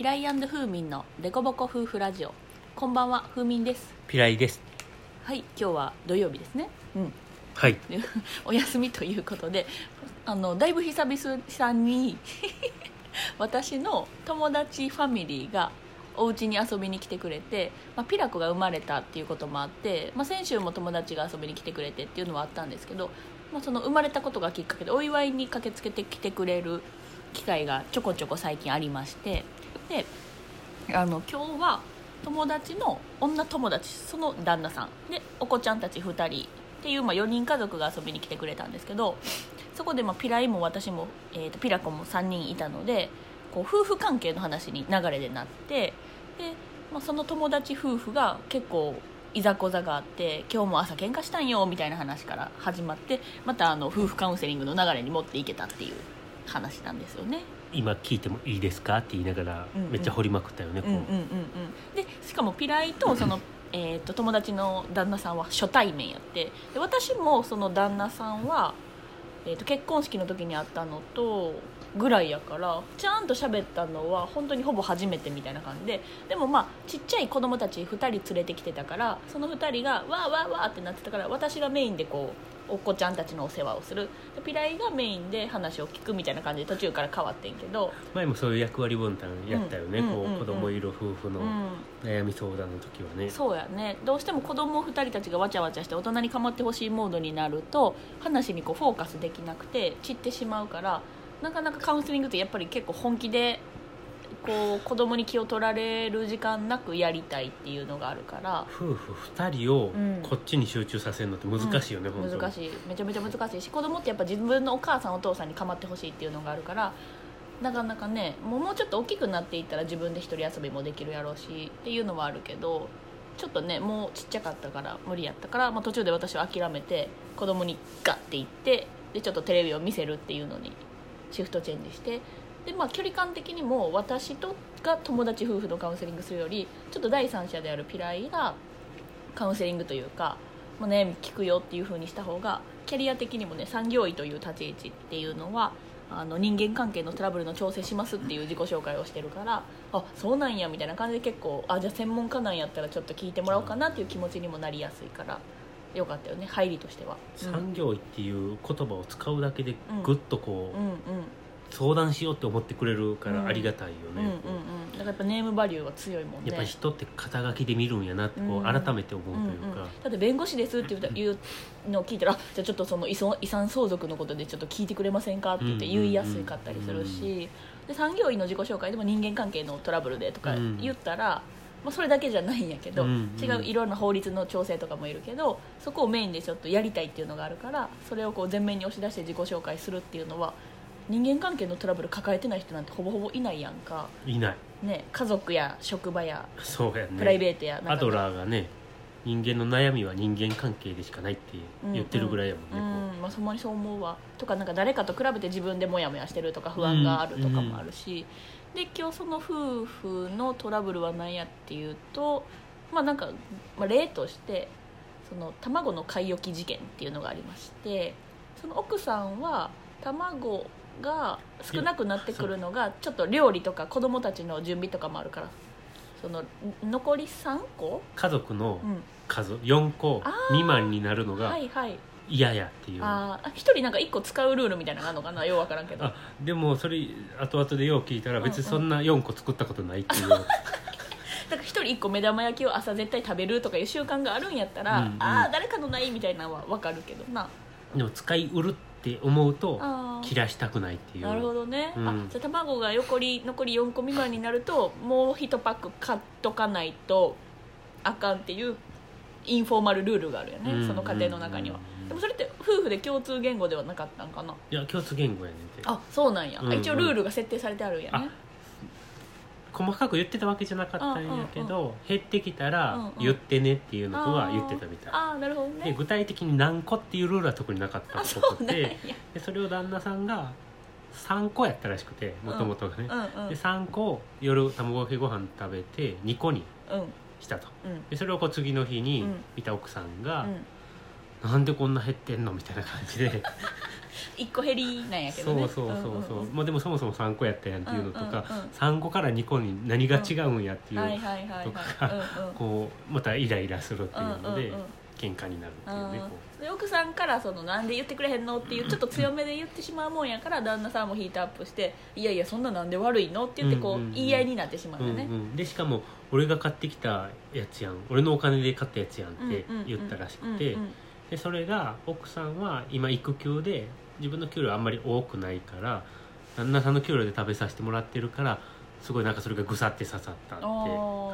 ピライフーミンのデコボコ夫婦ラジオ。こんばんはフーミンです。ピライです。はい今日は土曜日ですね。うん。はい。お休みということであのだいぶ久々に 私の友達ファミリーがお家に遊びに来てくれて、まあ、ピラコが生まれたっていうこともあって、まあ、先週も友達が遊びに来てくれてっていうのはあったんですけど、まあ、その生まれたことがきっかけでお祝いに駆けつけてきてくれる機会がちょこちょこ最近ありましてであの今日は友達の女友達その旦那さんでお子ちゃんたち2人っていう、まあ、4人家族が遊びに来てくれたんですけどそこで、まあ、ピライも私も、えー、とピラコも3人いたのでこう夫婦関係の話に流れでなってで、まあ、その友達夫婦が結構いざこざがあって今日も朝喧嘩したんよみたいな話から始まってまたあの夫婦カウンセリングの流れに持っていけたっていう話なんですよね。今聞いてもいいですか？って言いながらめっちゃ掘りまくったよね、うんうんうんこう。んでしかもピライとその、えー、と友達の旦那さんは初対面やって。で私もその旦那さんは、えー、と結婚式の時に会ったのとぐらいやからちゃんと喋ったのは本当にほぼ初めてみたいな感じででもまあちっちゃい子供たち2人連れてきてたからその2人がわーわーわーってなってたから私がメインでこうお子ちゃんたちのお世話をする。でピライがメインで話を聞くみたいな感じで途中から変わってんけど、う前もそういう役割分担やったよね、うんこうんうんうん。う子供いる夫婦のうん、悩み相談の時はね、そうやね。どうしても子供2人たちがわちゃわちゃして大人に構ってほしいモードになると話にこうフォーカスできなくて散ってしまうからなかなかカウンセリングってやっぱり結構本気でこう子供に気を取られる時間なくやりたいっていうのがあるから。夫婦2人をうんこっちに集中させるのって難しいよね、本当難しいめちゃめちゃ難しいし子供ってやっぱ自分のお母さんお父さんに構ってほしいっていうのがあるからなかなかねもうもうちょっと大きくなっていったら自分で一人遊びもできるやろうしっていうのはあるけどちょっとねもうちっちゃかったから無理やったから、まあ、途中で私は諦めて子供にガッて行ってでちょっとテレビを見せるっていうのにシフトチェンジしてで、まあ、距離感的にも私とが友達夫婦のカウンセリングするよりちょっと第三者であるピライがカウンセリングというか、まあ、悩み聞くよっていう風にした方がキャリア的にもね産業医という立ち位置っていうのはあの人間関係のトラブルの調整しますっていう自己紹介をしてるからあそうなんやみたいな感じで結構あじゃあ専門家なんやったらちょっと聞いてもらおうかなっていう気持ちにもなりやすいから。よかったよね入りとしては。うん。産業医っていう言葉を使うだけでうん。ぐっとこう、うんうん。相談しようって思ってくれるからありがたいよね、うんうんうん。だからやっぱネームバリューは強いもんね。やっぱり人って肩書きで見るんやなってこうん。う改めて思うというか、うんうん。だって弁護士ですって言うのを聞いたらあ じゃあちょっとその遺産遺産相続のことでちょっと聞いてくれませんかって言って言いやすかったりするし、で産業医の自己紹介でも人間関係のトラブルでとか言ったら、まあ、それだけじゃないんやけど、うんうん。違ういろんな法律の調整とかもいるけどそこをメインでちょっとやりたいっていうのがあるからそれをこう前面に押し出して自己紹介するっていうのは人間関係のトラブル抱えてない人なんてほぼほぼいないやんか、いない。ね、家族や職場やそうやね。プライベートやアドラーがね人間の悩みは人間関係でしかないって言ってるぐらいやもんね、う。んまあ、そんなにそう思うわ。とかなんか誰かと比べて自分でモヤモヤしてるとか不安があるとかもあるし、で今日その夫婦のトラブルは何やっていうとまあなんか、まあ、例としてその卵の買い置き事件っていうのがありましてその奥さんは卵が少なくなってくるのがちょっと料理とか子供たちの準備とかもあるからその残り3個、家族のうん、数4個未満になるのがはいはい嫌やっていう、あー一人なんか一個使うルールみたいなのがあるのかな？ようわからんけど。あでもそれ後々でよう聞いたら別にそんな4個作ったことないっていう、だから一人一個目玉焼きを朝絶対食べるとかいう習慣があるんやったら、うんうん。ああ誰かのないみたいなのは分かるけどな。でも使い売るって思うとあ切らしたくないっていう。なるほどね、うん。あじゃあ卵が残り残り4個未満になるともう1パック買っとかないとあかんっていうインフォーマルルールがあるよね、うんその家庭の中には、うんでもそれって夫婦で共通言語ではなかったんかな？いや共通言語やねんて。あそうなんや、うんうん。一応ルールが設定されてあるんやね。細かく言ってたわけじゃなかったんやけど、減ってきたうんらうん。言ってねっていうのとは言ってたみたい、ああなるほどね。で具体的に何個っていうルールは特になかった。っあそぽくうなんや。てでそれを旦那さんが3個やったらしくてもともとがね、うんうんで3個夜卵かけご飯食べて2個にうんしたと。うん。でそれをこう次の日にうん。見た奥さんがうん「なんでこんな減ってんの?」みたいな感じで。一個減りなんやけどね。そうそうそうそう、まあでもそもそも3個やったやんっていうのとか、うんうんうん。3個から2個に何が違うんやっていう、とかこうまたイライラするっていうので、うんうんうん喧嘩になるっていうね奥さんからそのなんで言ってくれへんのっていうちょっと強めで言ってしまうもんやから旦那さんもヒートアップしていやいやそんななんで悪いのって言ってこうんうんうん。う言い合いになってしまう、うんううよねん、でしかも俺が買ってきたやつやん。俺のお金で買ったやつやんって言ったらしくて、うんうんでそれが奥さんは今育休で自分の給料あんまり多くないから旦那さんの給料で食べさせてもらってるからすごいなんかそれがぐさって刺さったって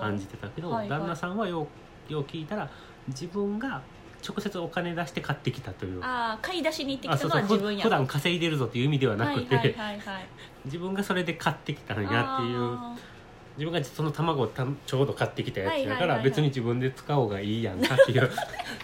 感じてたけど、はいはい。旦那さんはようよう聞いたら自分が直接お金出して買ってきたという。ああ買い出しに行ってきたのは自分や。普段稼いでるぞという意味ではなくて、はいはいはいはい。自分がそれで買ってきたんやっていう。あ自分がその卵をたちょうど買ってきたやつだから別に自分で使おうがいいやんかっていう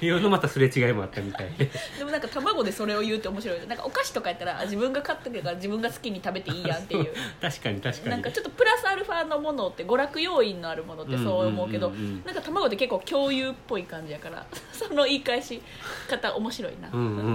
いうのまたすれ違いもあったみたいで。ー でもなんか卵でそれを言うって面白いよ。なんかお菓子とかやったらあ自分が買ったけど自分が好きに食べていいやんっていう。確かに確かに。なんかちょっとプラスアルファのものって娯楽要因のあるものってそう思うけど、うんうんうんうんなんか卵って結構共有っぽい感じやから その言い返し方面白いな、うんうんうんう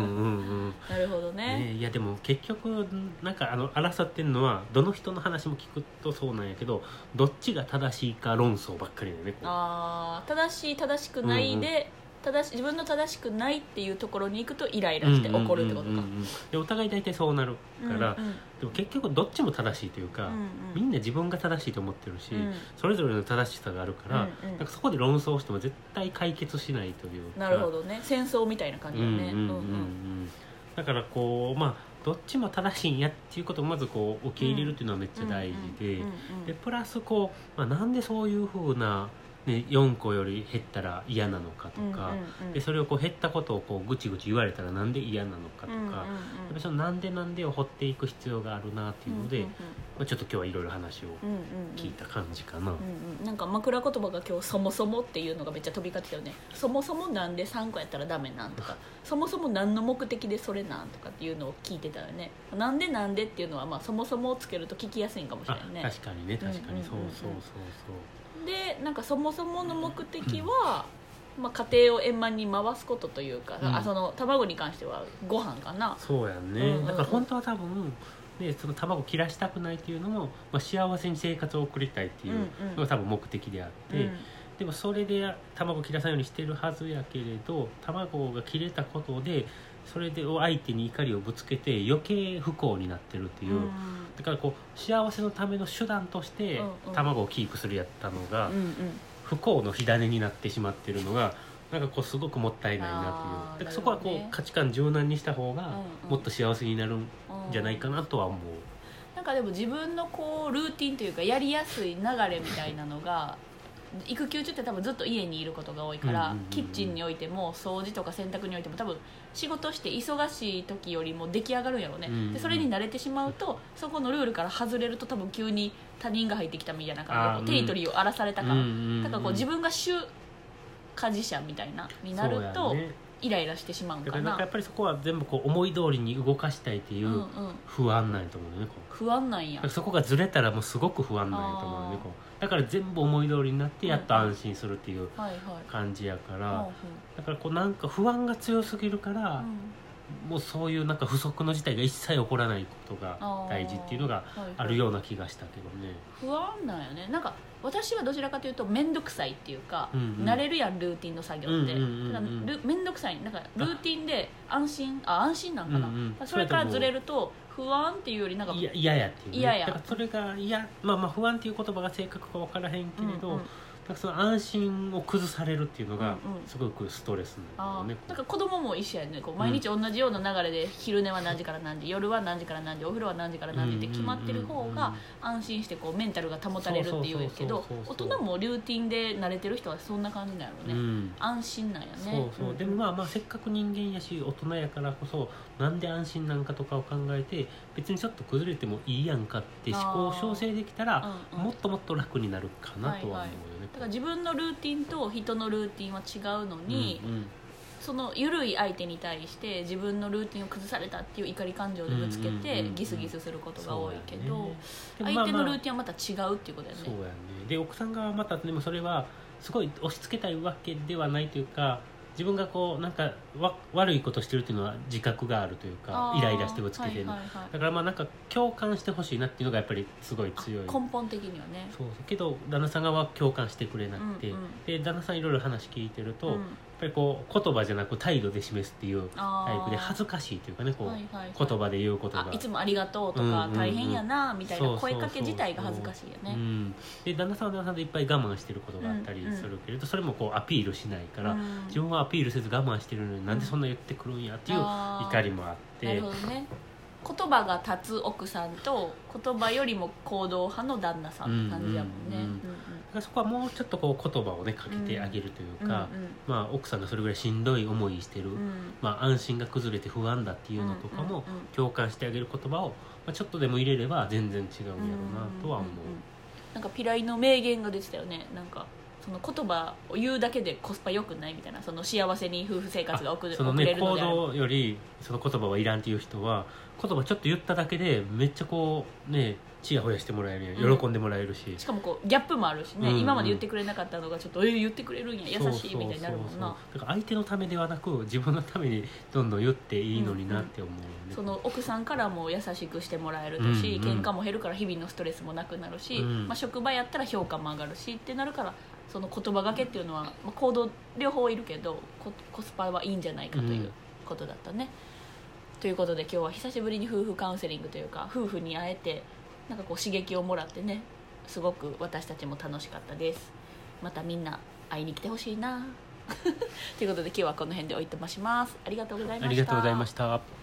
んなるほどね。ね、いやでも結局なんかあの争ってるのはどの人の話も聞くとそうなんやけどどっちが正しいか論争ばっかりだよねこう。あー正しい正しくないで、正し自分の正しくないっていうところに行くとイライラして怒るってことかうんうん。うんうんでお互い大体そうなるから、うんうんでも結局どっちも正しいというか、うんうん。みんな自分が正しいと思ってるし、うん。それぞれの正しさがあるから、うんうん。なんかそこで論争しても絶対解決しないというか。なるほどね。戦争みたいな感じだね。うんうん。うんうん。だからこうまあどっちも正しいんやっていうことをまずこう受け入れるっていうのはめっちゃ大事で、でプラスこう、まあ、なんでそういうふうな、ね、4個より減ったら嫌なのかとか、でそれをこう減ったことをこうぐちぐち言われたらなんで嫌なのかとか、うそのなんでなんでを掘っていく必要があるなっていうので、まあ、ちょっと今日はいろいろ話を聞いた感じかな。うんうん、なんか枕言葉が今日「そもそも」っていうのがめっちゃ飛び交ってたよね。そもそもなんで3個やったらダメなんとか。そもそも何の目的でそれなんとかっていうのを聞いてたよね。なんでなんでっていうのは、まあ、そもそもをつけると聞きやすいんかもしれあないね確かにね確かに。そううんうそうそうでなんかそもそもの目的は、まあ、家庭を円満に回すことというか、うん。あその卵に関してはご飯かな。そうやんね、うんうんうん。だから本当は多分ね、その卵切らしたくないっていうのも、まあ、幸せに生活を送りたいっていうのが多分目的であって、うん。でもそれで卵切らさないようにしてるはずやけれど卵が切れたことでそれで相手に怒りをぶつけて余計不幸になってるっていう、うん。だからこう幸せのための手段としてうんうん。卵をキープするやったのが、うんうん。不幸の火種になってしまってるのがなんかこうすごくもったいないなっていう。だからそこはこう価値観柔軟にした方がうんうん。もっと幸せになるんじゃないかなとは思う。なんかでも自分のこうルーティンというかやりやすい流れみたいなのが育休中って多分ずっと家にいることが多いから、うんうんうんうん。キッチンにおいても掃除とか洗濯においても多分仕事して忙しい時よりも出来上がるんやろうね、うんうんでそれに慣れてしまうとそこのルールから外れると多分急に他人が入ってきたみたいな感じでテリトリーを荒らされた感、うんうんうん。だからこう自分が主家事者みたいなになるとイライラしてしまうんだかからやっぱりそこは全部こう思い通りに動かしたいっていううんうん。不安なんやと思うねこう。不安なんや。そこがずれたらもうすごく不安なんやと思うねこう。だから全部思い通りになってやっと安心するっていう感じやから、うんだからこうなんか不安が強すぎるから、もうそういうなんか不測の事態が一切起こらないことが大事っていうのがあるような気がしたけどね。不安なんよね。なんか私はどちらかというと面倒くさいっていうか、うんうん。慣れるやんルーティンの作業って。面倒くさい。なんかルーティンで安心あ安心なんかな、うんうんそれからずれると不安っていうよりなんかいや嫌やっていうね。嫌や。だからそれが嫌。まあまあ不安っていう言葉が正確か分からへんけれど、うんうんなんかその安心を崩されるっていうのがうんうん。すごくストレスなんあだよね、ー。なんか子供も一緒やねこう毎日同じような流れで昼寝は何時から何時夜は何時から何時お風呂は何時から何時って決まってる方が安心してこうメンタルが保たれるっていうけどそうそうそう大そう。人もルーティンで慣れてる人はそんな感じなんやろうね、うん。安心なんやね。そうそう、ん。でもまあまあせっかく人間やし大人やからこそなんで安心なんかとかを考えて別にちょっと崩れてもいいやんかって思考を調整できたらうんうん。もっともっと楽になるかなとは思うよね。だから自分のルーティンと人のルーティンは違うのに、うんうん。その緩い相手に対して自分のルーティンを崩されたっていう怒り感情でぶつけてギスギスすることが多いけど、ね。相あまあ。手のルーティンはまた違うっていうことだよね。そう。やねで奥さんがまたでもそれはすごい押し付けたいわけではないというか自分がこうなんかわ悪いことしてるっていうのは自覚があるというかイライラしてぶつけてる、はいはいはい。だからまあなんか共感してほしいなっていうのがやっぱりすごい強い。根本的にはね。そう。けど旦那さん側は共感してくれなくて、うんうん。で旦那さんいろいろ話聞いてると、うんぱりこう言葉じゃなく態度で示すっていうタイプで恥ずかかしいというかねこう、はいはいはい。言葉で言うことが。あいつもありがとうとうんうんうん。か大変やなみたいな声かけ自体が恥ずかしいよね。うん、で旦那さんは旦那さんでいっぱい我慢してることがあったりするけれど、それもこうアピールしないから、うん。自分はアピールせず我慢してるのになんでそんな言ってくるんやっていう怒りもあって。なるほどね。言葉が立つ奥さんと言葉よりも行動派の旦那さんって感じやもんね。うんうん。うんそこはもうちょっとこう言葉をねかけてあげるというか、まあ、奥さんがそれぐらいしんどい思いしてる、うん。うんうんまあ、安心が崩れて不安だっていうのとかもうんうんうん共感してあげる言葉を、まあ、ちょっとでも入れれば全然違うんやろうなとは思う。なんかピライの名言が出てたよね。なんかその言葉を言うだけでコスパ良くないみたいな。その幸せに夫婦生活が送れるのであれば動よりその言葉はいらんっていう人は言葉ちょっと言っただけでめっちゃこうねちやほやしてもらえるやん。うん。喜んでもらえるし、しかもこうギャップもあるしね、うんうん。今まで言ってくれなかったのがちょっとえー言ってくれるんや。優しいみたいになるもんな。だから相手のためではなく自分のためにどんどん言っていいのになって思うよね、その奥さんからも優しくしてもらえるし、うんうん。喧嘩も減るから日々のストレスもなくなるし、うん。まあ、職場やったら評価も上がるしってなるからその言葉がけっていうのは、まあ、行動両方いるけどココスパはいいんじゃないかといううん。ことだったね。ということで今日は久しぶりに夫婦カウンセリングというか夫婦に会えてなんかこう刺激をもらってねすごく私たちも楽しかったです。またみんな会いに来てほしいな。ということで今日はこの辺でおいとまします。ありがとうございました。ありがとうございました。